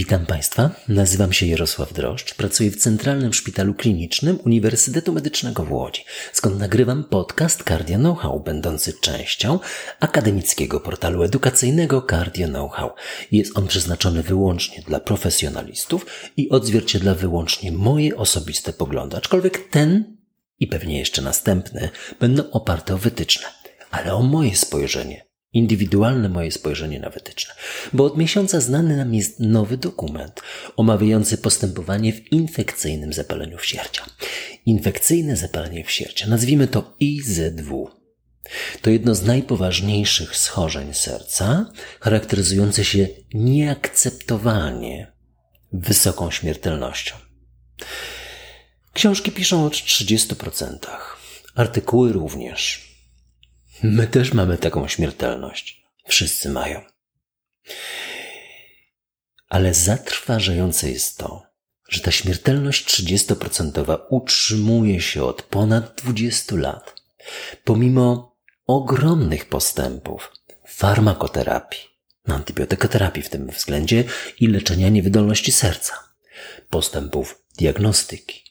Witam Państwa, nazywam się Jarosław Droszcz, pracuję w Centralnym Szpitalu Klinicznym Uniwersytetu Medycznego w Łodzi, skąd nagrywam podcast Cardio Know-how, będący częścią akademickiego portalu edukacyjnego Cardio Know-how. Jest on przeznaczony wyłącznie dla profesjonalistów i odzwierciedla wyłącznie moje osobiste poglądy, aczkolwiek ten i pewnie jeszcze następny będą oparte o wytyczne, ale o moje spojrzenie indywidualne moje spojrzenie na wytyczne, bo od miesiąca znany nam jest nowy dokument omawiający postępowanie w infekcyjnym zapaleniu wsierdzia. Infekcyjne zapalenie wsierdzia, nazwijmy to IZW. To jedno z najpoważniejszych schorzeń serca, charakteryzujące się nieakceptowanie wysoką śmiertelnością. Książki piszą o 30%, artykuły również. My też mamy taką śmiertelność. Wszyscy mają. Ale zatrważające jest to, że ta śmiertelność 30% utrzymuje się od ponad 20 lat, pomimo ogromnych postępów farmakoterapii, antybiotykoterapii w tym względzie i leczenia niewydolności serca, postępów diagnostyki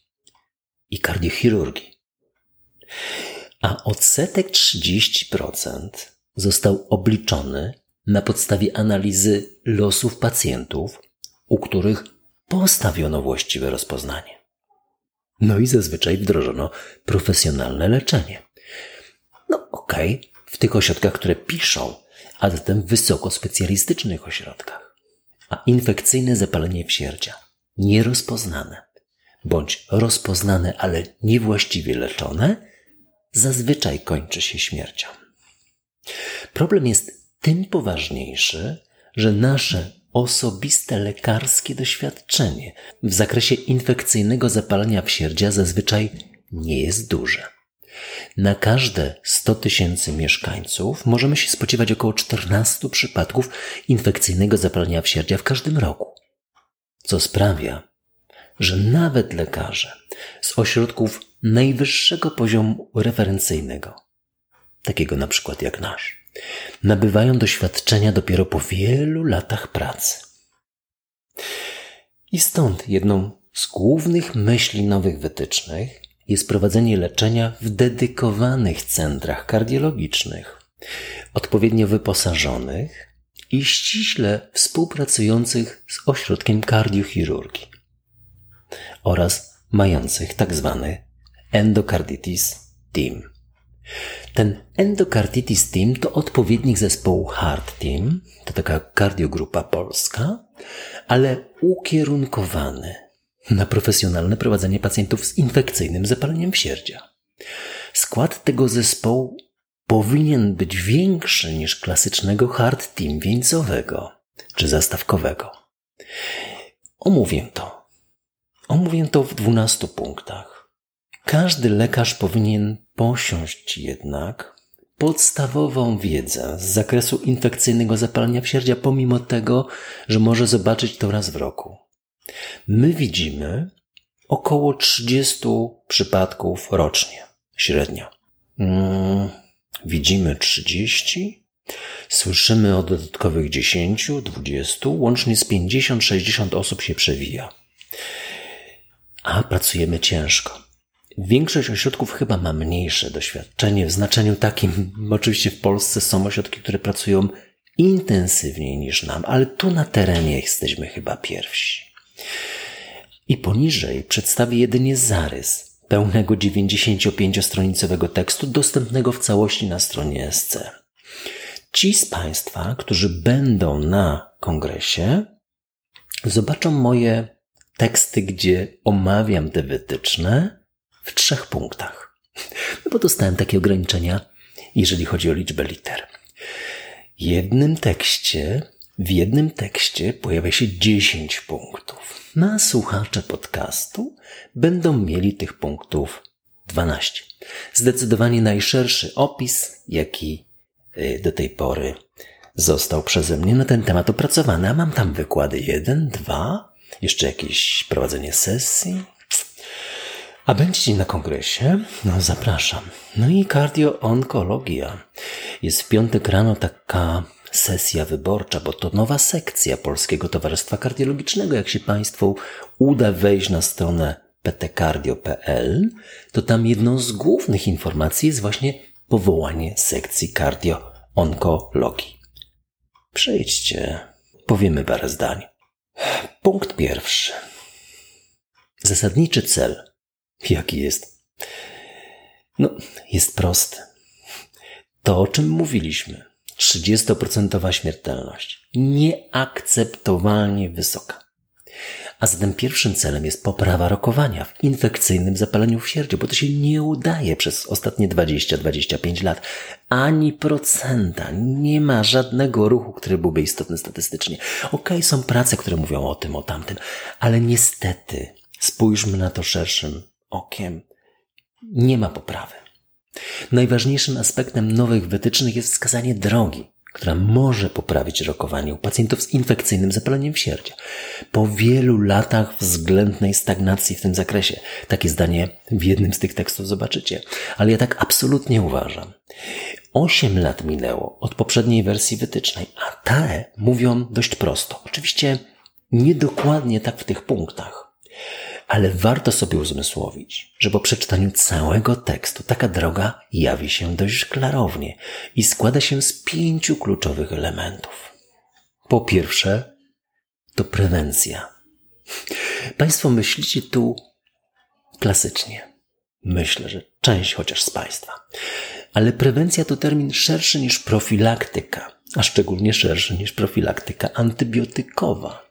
i kardiochirurgii a odsetek 30% został obliczony na podstawie analizy losów pacjentów, u których postawiono właściwe rozpoznanie. No i zazwyczaj wdrożono profesjonalne leczenie. No okej, okay, w tych ośrodkach, które piszą, a zatem w wysokospecjalistycznych ośrodkach. A infekcyjne zapalenie wsierdzia, nierozpoznane, bądź rozpoznane, ale niewłaściwie leczone, zazwyczaj kończy się śmiercią. Problem jest tym poważniejszy, że nasze osobiste lekarskie doświadczenie w zakresie infekcyjnego zapalenia wsierdzia zazwyczaj nie jest duże. Na każde 100 tysięcy mieszkańców możemy się spodziewać około 14 przypadków infekcyjnego zapalenia wsierdzia w każdym roku, co sprawia, że nawet lekarze z ośrodków najwyższego poziomu referencyjnego, takiego na przykład jak nasz, nabywają doświadczenia dopiero po wielu latach pracy. I stąd jedną z głównych myśli nowych wytycznych jest prowadzenie leczenia w dedykowanych centrach kardiologicznych, odpowiednio wyposażonych i ściśle współpracujących z ośrodkiem kardiochirurgii oraz mających tak zwany endocarditis team. Ten endocarditis team to odpowiednik zespołu Heart Team, to taka kardiogrupa polska, ale ukierunkowany na profesjonalne prowadzenie pacjentów z infekcyjnym zapaleniem wsierdzia. Skład tego zespołu powinien być większy niż klasycznego Heart Team wieńcowego czy zastawkowego. Omówię to Omówię to w dwunastu punktach. Każdy lekarz powinien posiąść jednak podstawową wiedzę z zakresu infekcyjnego zapalenia wsierdzia, pomimo tego, że może zobaczyć to raz w roku. My widzimy około 30 przypadków rocznie, średnio. Hmm, widzimy 30, słyszymy o dodatkowych 10, 20, łącznie z 50-60 osób się przewija a pracujemy ciężko. Większość ośrodków chyba ma mniejsze doświadczenie w znaczeniu takim, oczywiście w Polsce są ośrodki, które pracują intensywniej niż nam, ale tu na terenie jesteśmy chyba pierwsi. I poniżej przedstawię jedynie zarys pełnego 95-stronicowego tekstu dostępnego w całości na stronie SC. Ci z Państwa, którzy będą na kongresie, zobaczą moje teksty, gdzie omawiam te wytyczne w trzech punktach. No bo dostałem takie ograniczenia, jeżeli chodzi o liczbę liter. W jednym tekście, w jednym tekście pojawia się 10 punktów. Na słuchacze podcastu będą mieli tych punktów 12. Zdecydowanie najszerszy opis, jaki y, do tej pory został przeze mnie na ten temat opracowany, a mam tam wykłady 1, 2, jeszcze jakieś prowadzenie sesji. A będziecie na kongresie? No zapraszam. No i kardioonkologia. Jest w piątek rano taka sesja wyborcza, bo to nowa sekcja Polskiego Towarzystwa Kardiologicznego. Jak się Państwu uda wejść na stronę ptcardio.pl, to tam jedną z głównych informacji jest właśnie powołanie sekcji kardio-onkologii. Przejdźcie, powiemy parę zdań. Punkt pierwszy. Zasadniczy cel, jaki jest? No, jest prosty. To, o czym mówiliśmy. 30% śmiertelność. Nieakceptowalnie wysoka. A zatem pierwszym celem jest poprawa rokowania w infekcyjnym zapaleniu wsierdzie, bo to się nie udaje przez ostatnie 20-25 lat. Ani procenta. Nie ma żadnego ruchu, który byłby istotny statystycznie. Okej, okay, są prace, które mówią o tym, o tamtym, ale niestety spójrzmy na to szerszym okiem. Nie ma poprawy. Najważniejszym aspektem nowych wytycznych jest wskazanie drogi, która może poprawić rokowanie u pacjentów z infekcyjnym zapaleniem wsierdzia. Po wielu latach względnej stagnacji w tym zakresie, takie zdanie w jednym z tych tekstów zobaczycie, ale ja tak absolutnie uważam. Osiem lat minęło od poprzedniej wersji wytycznej, a te mówią dość prosto. Oczywiście niedokładnie tak w tych punktach, ale warto sobie uzmysłowić, że po przeczytaniu całego tekstu taka droga jawi się dość klarownie i składa się z pięciu kluczowych elementów. Po pierwsze, to prewencja. Państwo myślicie tu klasycznie. Myślę, że część chociaż z Państwa. Ale prewencja to termin szerszy niż profilaktyka, a szczególnie szerszy niż profilaktyka antybiotykowa.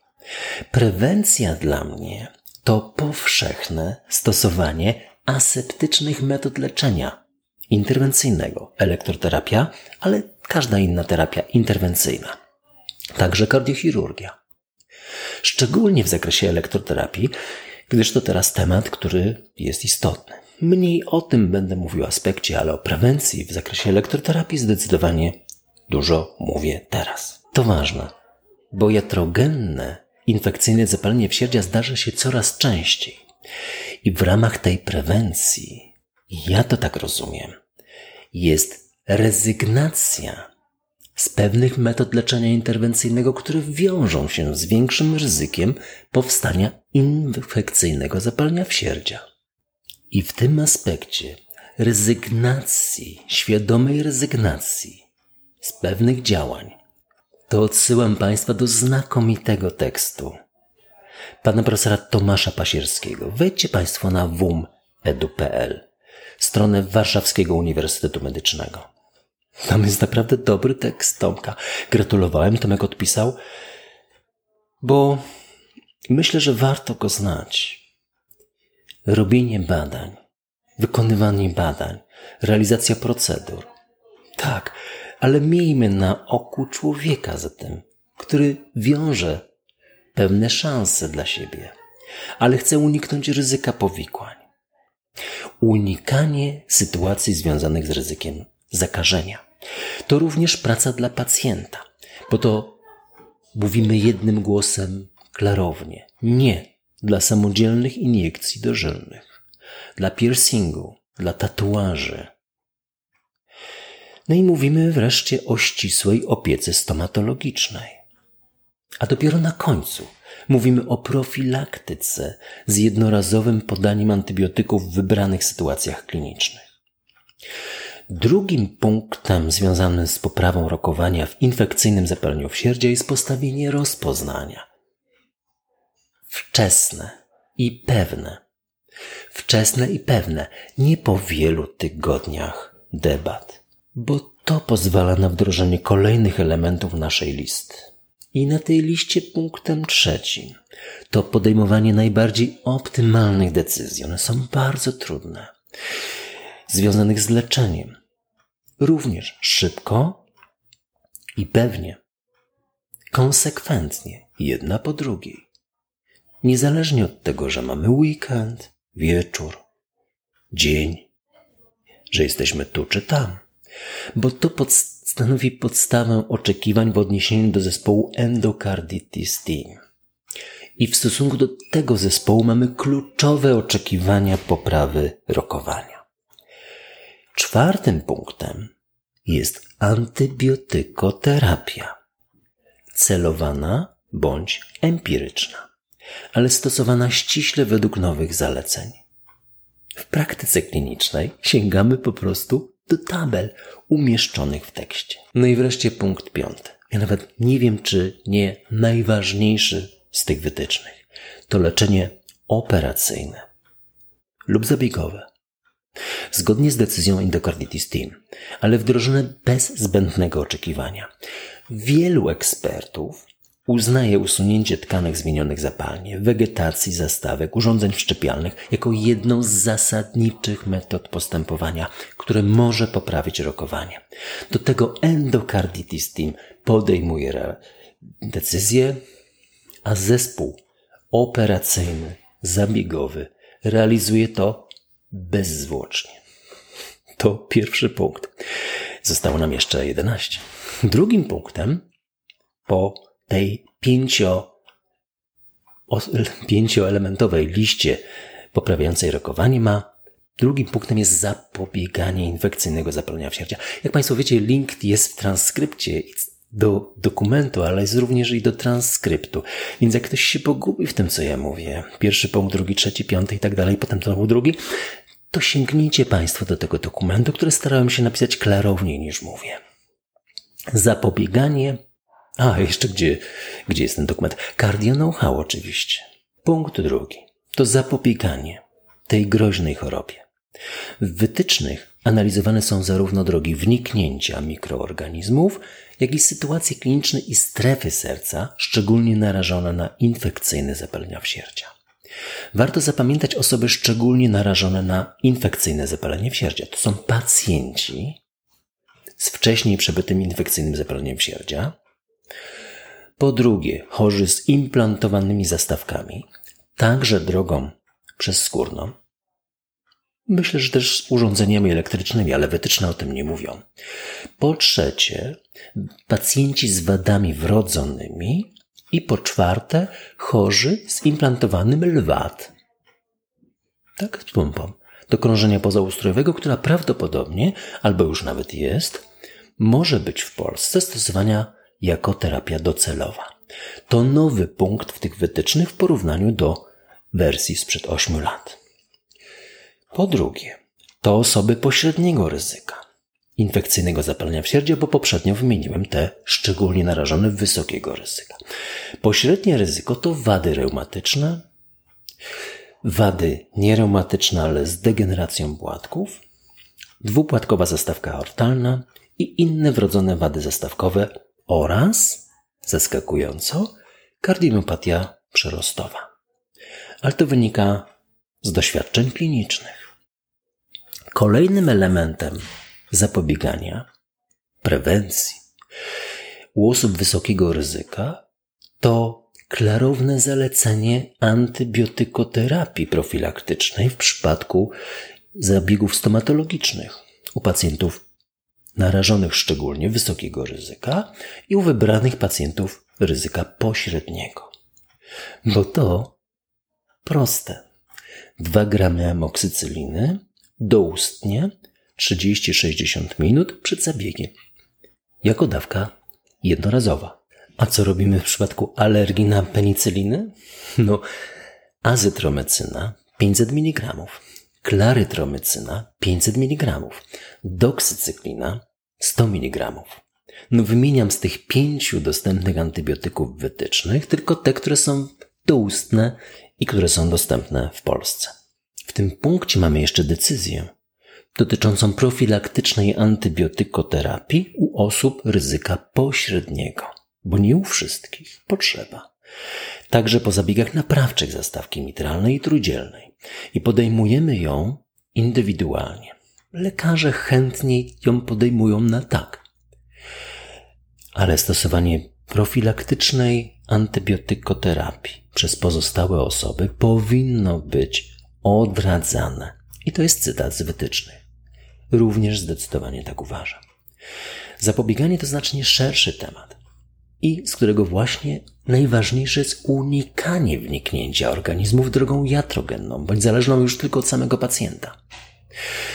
Prewencja dla mnie to powszechne stosowanie aseptycznych metod leczenia interwencyjnego, elektroterapia, ale każda inna terapia interwencyjna, także kardiochirurgia. Szczególnie w zakresie elektroterapii, gdyż to teraz temat, który jest istotny. Mniej o tym będę mówił aspekcie, ale o prewencji w zakresie elektroterapii zdecydowanie dużo mówię teraz. To ważne, bo jatrogenne infekcyjne zapalenie wsierdzia zdarza się coraz częściej. I w ramach tej prewencji, ja to tak rozumiem, jest rezygnacja z pewnych metod leczenia interwencyjnego, które wiążą się z większym ryzykiem powstania infekcyjnego zapalenia wsierdzia. I w tym aspekcie rezygnacji, świadomej rezygnacji z pewnych działań to odsyłam Państwa do znakomitego tekstu pana profesora Tomasza Pasierskiego. Wejdźcie Państwo na wum.edu.pl, stronę Warszawskiego Uniwersytetu Medycznego. Tam jest naprawdę dobry tekst Tomka. Gratulowałem, Tomek odpisał, bo myślę, że warto go znać. Robienie badań, wykonywanie badań, realizacja procedur. Tak, ale miejmy na oku człowieka zatem, który wiąże pewne szanse dla siebie, ale chce uniknąć ryzyka powikłań. Unikanie sytuacji związanych z ryzykiem zakażenia. To również praca dla pacjenta, bo to mówimy jednym głosem klarownie. Nie dla samodzielnych iniekcji dożylnych, dla piercingu, dla tatuaży, no i mówimy wreszcie o ścisłej opiece stomatologicznej. A dopiero na końcu mówimy o profilaktyce z jednorazowym podaniem antybiotyków w wybranych sytuacjach klinicznych. Drugim punktem związanym z poprawą rokowania w infekcyjnym zapaleniu wsierdzia jest postawienie rozpoznania. Wczesne i pewne. Wczesne i pewne, nie po wielu tygodniach debat bo to pozwala na wdrożenie kolejnych elementów naszej listy. I na tej liście punktem trzecim to podejmowanie najbardziej optymalnych decyzji. One są bardzo trudne, związanych z leczeniem. Również szybko i pewnie, konsekwentnie, jedna po drugiej. Niezależnie od tego, że mamy weekend, wieczór, dzień, że jesteśmy tu czy tam bo to pod, stanowi podstawę oczekiwań w odniesieniu do zespołu endocarditis team. I w stosunku do tego zespołu mamy kluczowe oczekiwania poprawy rokowania. Czwartym punktem jest antybiotykoterapia. Celowana bądź empiryczna, ale stosowana ściśle według nowych zaleceń. W praktyce klinicznej sięgamy po prostu do tabel umieszczonych w tekście. No i wreszcie punkt piąty. Ja nawet nie wiem, czy nie najważniejszy z tych wytycznych. To leczenie operacyjne lub zabiegowe. Zgodnie z decyzją Endocarditis Team, ale wdrożone bez zbędnego oczekiwania. Wielu ekspertów uznaje usunięcie tkanek zmienionych zapalnie, wegetacji zastawek, urządzeń wszczepialnych jako jedną z zasadniczych metod postępowania, które może poprawić rokowanie. Do tego Endocarditis Team podejmuje decyzję, a zespół operacyjny, zabiegowy realizuje to bezzwłocznie. To pierwszy punkt. Zostało nam jeszcze 11. Drugim punktem po tej pięcio, pięcioelementowej liście poprawiającej rokowanie ma Drugim punktem jest zapobieganie infekcyjnego zapalenia wsierdzia. Jak Państwo wiecie, link jest w transkrypcie do dokumentu, ale jest również i do transkryptu. Więc jak ktoś się pogubi w tym, co ja mówię, pierwszy punkt, drugi, trzeci, piąty i tak dalej, potem to był drugi, to sięgnijcie Państwo do tego dokumentu, który starałem się napisać klarowniej niż mówię. Zapobieganie a, jeszcze gdzie, gdzie jest ten dokument? Cardio know-how oczywiście. Punkt drugi. To zapobieganie tej groźnej chorobie. W wytycznych analizowane są zarówno drogi wniknięcia mikroorganizmów, jak i sytuacje kliniczne i strefy serca, szczególnie narażone na infekcyjne zapalenia wsierdzia. Warto zapamiętać osoby szczególnie narażone na infekcyjne zapalenie wsierdzia. To są pacjenci z wcześniej przebytym infekcyjnym zapaleniem wsierdzia, po drugie, chorzy z implantowanymi zastawkami, także drogą przezskórną. Myślę, że też z urządzeniami elektrycznymi, ale wytyczne o tym nie mówią. Po trzecie, pacjenci z wadami wrodzonymi. I po czwarte, chorzy z implantowanym lwat. Tak, z pompą. Do krążenia pozaustrojowego, która prawdopodobnie, albo już nawet jest, może być w Polsce stosowania jako terapia docelowa. To nowy punkt w tych wytycznych w porównaniu do wersji sprzed 8 lat. Po drugie, to osoby pośredniego ryzyka infekcyjnego zapalenia wsierdzia, bo poprzednio wymieniłem te szczególnie narażone wysokiego ryzyka. Pośrednie ryzyko to wady reumatyczne, wady niereumatyczne, ale z degeneracją płatków, dwupłatkowa zastawka aortalna i inne wrodzone wady zastawkowe oraz, zaskakująco, kardiopatia przerostowa. Ale to wynika z doświadczeń klinicznych. Kolejnym elementem zapobiegania, prewencji u osób wysokiego ryzyka to klarowne zalecenie antybiotykoterapii profilaktycznej w przypadku zabiegów stomatologicznych u pacjentów narażonych szczególnie wysokiego ryzyka i u wybranych pacjentów ryzyka pośredniego. Bo to proste. 2 gramy amoksycyliny doustnie 30-60 minut przed zabiegiem. Jako dawka jednorazowa. A co robimy w przypadku alergii na penicyliny? No, azytromecyna 500 mg, klarytromycyna 500 mg, doksycyklina 100 mg. No wymieniam z tych pięciu dostępnych antybiotyków wytycznych tylko te, które są doustne i które są dostępne w Polsce. W tym punkcie mamy jeszcze decyzję dotyczącą profilaktycznej antybiotykoterapii u osób ryzyka pośredniego, bo nie u wszystkich potrzeba. Także po zabiegach naprawczych zastawki mitralnej i trójdzielnej i podejmujemy ją indywidualnie lekarze chętniej ją podejmują na tak. Ale stosowanie profilaktycznej antybiotykoterapii przez pozostałe osoby powinno być odradzane. I to jest cytat z wytycznych. Również zdecydowanie tak uważam. Zapobieganie to znacznie szerszy temat i z którego właśnie najważniejsze jest unikanie wniknięcia organizmów drogą jatrogenną, bądź zależną już tylko od samego pacjenta.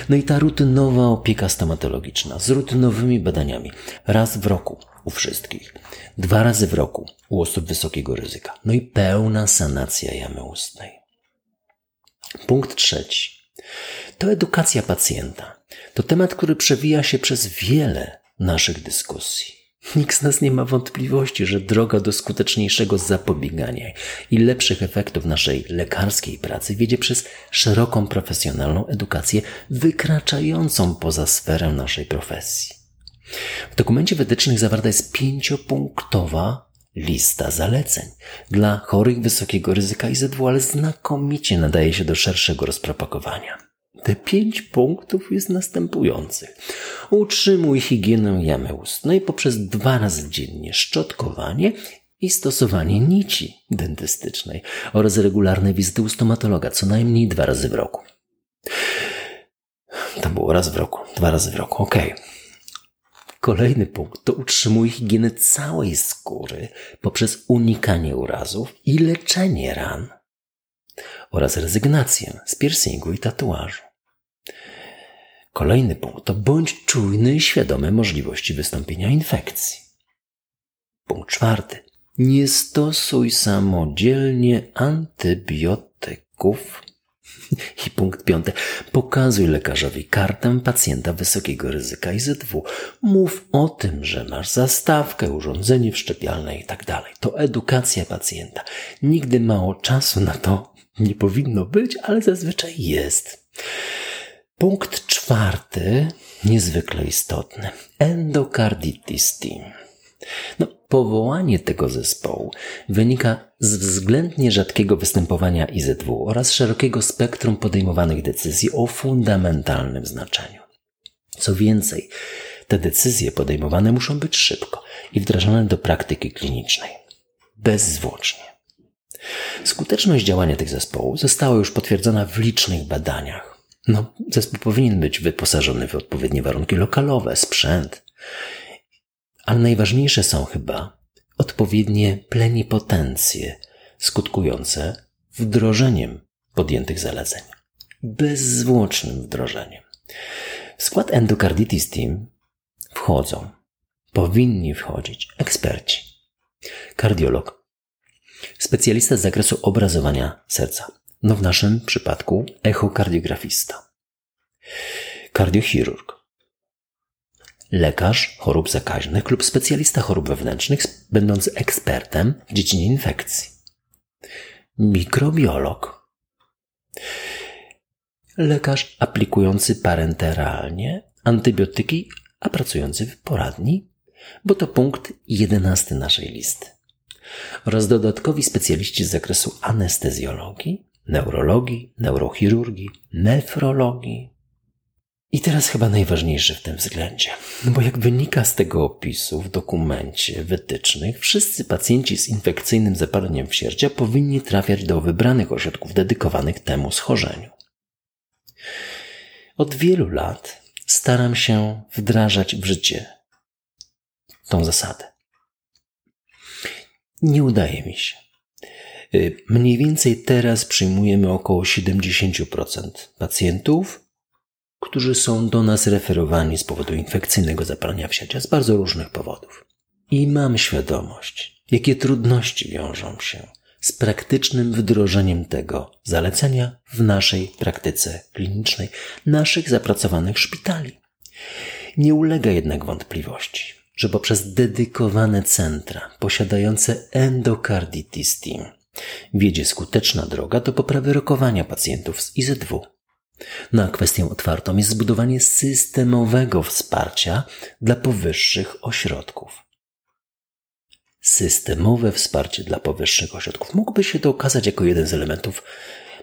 No i ta rutynowa opieka stomatologiczna z rutynowymi badaniami raz w roku u wszystkich, dwa razy w roku u osób wysokiego ryzyka, no i pełna sanacja jamy ustnej. Punkt trzeci. To edukacja pacjenta. To temat, który przewija się przez wiele naszych dyskusji. Nikt z nas nie ma wątpliwości, że droga do skuteczniejszego zapobiegania i lepszych efektów naszej lekarskiej pracy wiedzie przez szeroką profesjonalną edukację wykraczającą poza sferę naszej profesji. W dokumencie wytycznych zawarta jest pięciopunktowa lista zaleceń dla chorych wysokiego ryzyka IZW, ale znakomicie nadaje się do szerszego rozpropagowania. Te pięć punktów jest następujących. Utrzymuj higienę jamy ustnej poprzez dwa razy dziennie szczotkowanie i stosowanie nici dentystycznej oraz regularne wizyty u stomatologa co najmniej dwa razy w roku. To było raz w roku, dwa razy w roku, ok. Kolejny punkt to utrzymuj higienę całej skóry poprzez unikanie urazów i leczenie ran oraz rezygnację z piercingu i tatuażu. Kolejny punkt to bądź czujny i świadomy możliwości wystąpienia infekcji. Punkt czwarty. Nie stosuj samodzielnie antybiotyków. I punkt piąty. Pokazuj lekarzowi kartę pacjenta wysokiego ryzyka IZW. Mów o tym, że masz zastawkę, urządzenie wszczepialne i tak. To edukacja pacjenta. Nigdy mało czasu na to nie powinno być, ale zazwyczaj jest. Punkt czwarty, niezwykle istotny. Endocarditis Team. No, powołanie tego zespołu wynika z względnie rzadkiego występowania IZW oraz szerokiego spektrum podejmowanych decyzji o fundamentalnym znaczeniu. Co więcej, te decyzje podejmowane muszą być szybko i wdrażane do praktyki klinicznej. Bezzwłocznie. Skuteczność działania tych zespołów została już potwierdzona w licznych badaniach no, zespół powinien być wyposażony w odpowiednie warunki lokalowe, sprzęt. Ale najważniejsze są chyba odpowiednie plenipotencje skutkujące wdrożeniem podjętych zaleceń. Bezzwłocznym wdrożeniem. W skład Endocarditis Team wchodzą, powinni wchodzić eksperci, kardiolog, specjalista z zakresu obrazowania serca, no w naszym przypadku echokardiografista, kardiochirurg, lekarz chorób zakaźnych lub specjalista chorób wewnętrznych, będący ekspertem w dziedzinie infekcji, mikrobiolog, lekarz aplikujący parenteralnie antybiotyki, a pracujący w poradni, bo to punkt jedenasty naszej listy. Oraz dodatkowi specjaliści z zakresu anestezjologii, neurologii, neurochirurgii, nefrologii. I teraz chyba najważniejsze w tym względzie, no bo jak wynika z tego opisu w dokumencie wytycznych, wszyscy pacjenci z infekcyjnym zapaleniem wsierdzia powinni trafiać do wybranych ośrodków dedykowanych temu schorzeniu. Od wielu lat staram się wdrażać w życie tą zasadę. Nie udaje mi się. Y, mniej więcej teraz przyjmujemy około 70% pacjentów, którzy są do nas referowani z powodu infekcyjnego zapalenia wsiacia z bardzo różnych powodów. I mam świadomość, jakie trudności wiążą się z praktycznym wdrożeniem tego zalecenia w naszej praktyce klinicznej, naszych zapracowanych szpitali. Nie ulega jednak wątpliwości, że poprzez dedykowane centra posiadające endocarditis team wiedzie skuteczna droga do poprawy rokowania pacjentów z IZW. Na kwestię otwartą jest zbudowanie systemowego wsparcia dla powyższych ośrodków. Systemowe wsparcie dla powyższych ośrodków mógłby się to okazać jako jeden z elementów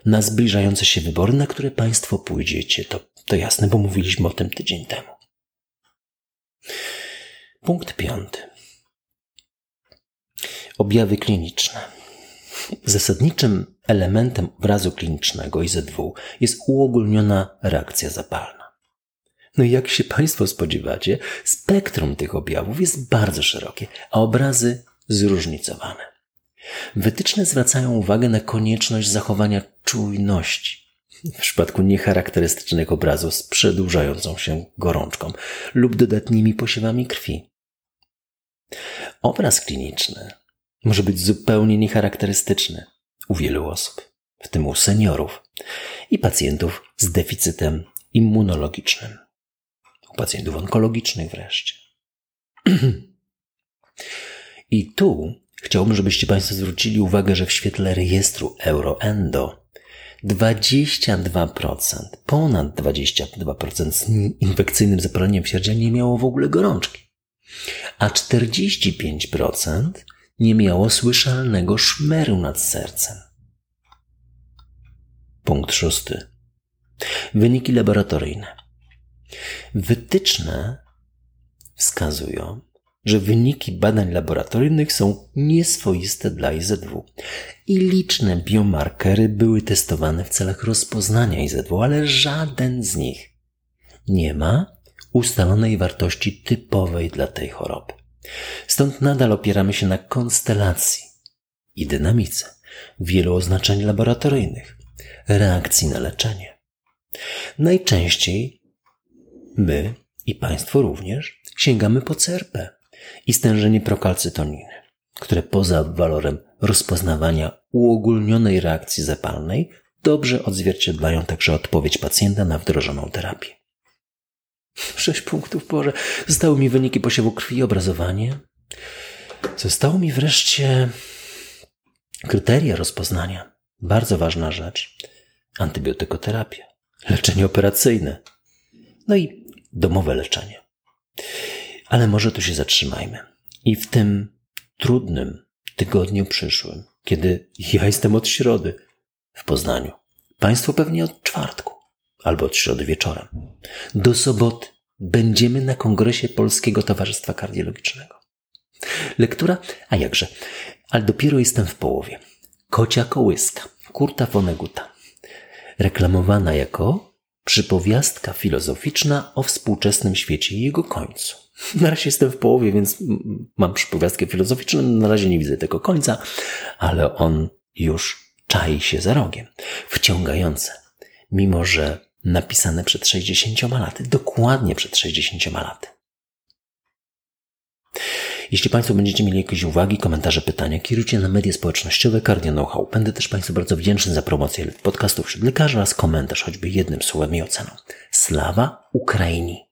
na zbliżające się wybory, na które Państwo pójdziecie. To, to jasne, bo mówiliśmy o tym tydzień temu. Punkt piąty. Objawy kliniczne. Zasadniczym elementem obrazu klinicznego IZW jest uogólniona reakcja zapalna. No i jak się Państwo spodziewacie, spektrum tych objawów jest bardzo szerokie, a obrazy zróżnicowane. Wytyczne zwracają uwagę na konieczność zachowania czujności, w przypadku niecharakterystycznych obrazów z przedłużającą się gorączką lub dodatnimi posiewami krwi. Obraz kliniczny może być zupełnie niecharakterystyczny u wielu osób, w tym u seniorów i pacjentów z deficytem immunologicznym, u pacjentów onkologicznych wreszcie. I tu chciałbym, żebyście Państwo zwrócili uwagę, że w świetle rejestru Euroendo 22%, ponad 22% z infekcyjnym zapaleniem wsierdzia nie miało w ogóle gorączki, a 45% nie miało słyszalnego szmeru nad sercem. Punkt szósty. Wyniki laboratoryjne. Wytyczne wskazują, że wyniki badań laboratoryjnych są nieswoiste dla IZW i liczne biomarkery były testowane w celach rozpoznania IZW, ale żaden z nich nie ma ustalonej wartości typowej dla tej choroby. Stąd nadal opieramy się na konstelacji i dynamice wielu oznaczeń laboratoryjnych, reakcji na leczenie. Najczęściej my i Państwo również sięgamy po CRP i stężenie prokalcytoniny, które poza walorem rozpoznawania uogólnionej reakcji zapalnej dobrze odzwierciedlają także odpowiedź pacjenta na wdrożoną terapię. Sześć punktów, Boże. Zostały mi wyniki posiewu krwi i obrazowanie. Zostało mi wreszcie kryteria rozpoznania. Bardzo ważna rzecz. Antybiotykoterapia, leczenie operacyjne, no i domowe leczenie. Ale może tu się zatrzymajmy. I w tym trudnym tygodniu przyszłym, kiedy ja jestem od środy w Poznaniu, Państwo pewnie od czwartku albo od środy wieczorem. Do soboty będziemy na kongresie Polskiego Towarzystwa Kardiologicznego. Lektura, a jakże, ale dopiero jestem w połowie. Kocia kołyska, Kurta Voneguta. Reklamowana jako przypowiastka filozoficzna o współczesnym świecie i jego końcu. Na razie jestem w połowie, więc mam przypowiastkę filozoficzną. Na razie nie widzę tego końca, ale on już czai się za rogiem. Wciągające. Mimo, że napisane przed 60 laty, dokładnie przed 60 laty. Jeśli Państwo będziecie mieli jakieś uwagi, komentarze, pytania, kierujcie na media społecznościowe Cardio Know-how. Będę też Państwu bardzo wdzięczny za promocję podcastów wśród lekarzy oraz komentarz, choćby jednym słowem i oceną. Slawa Ukrainii!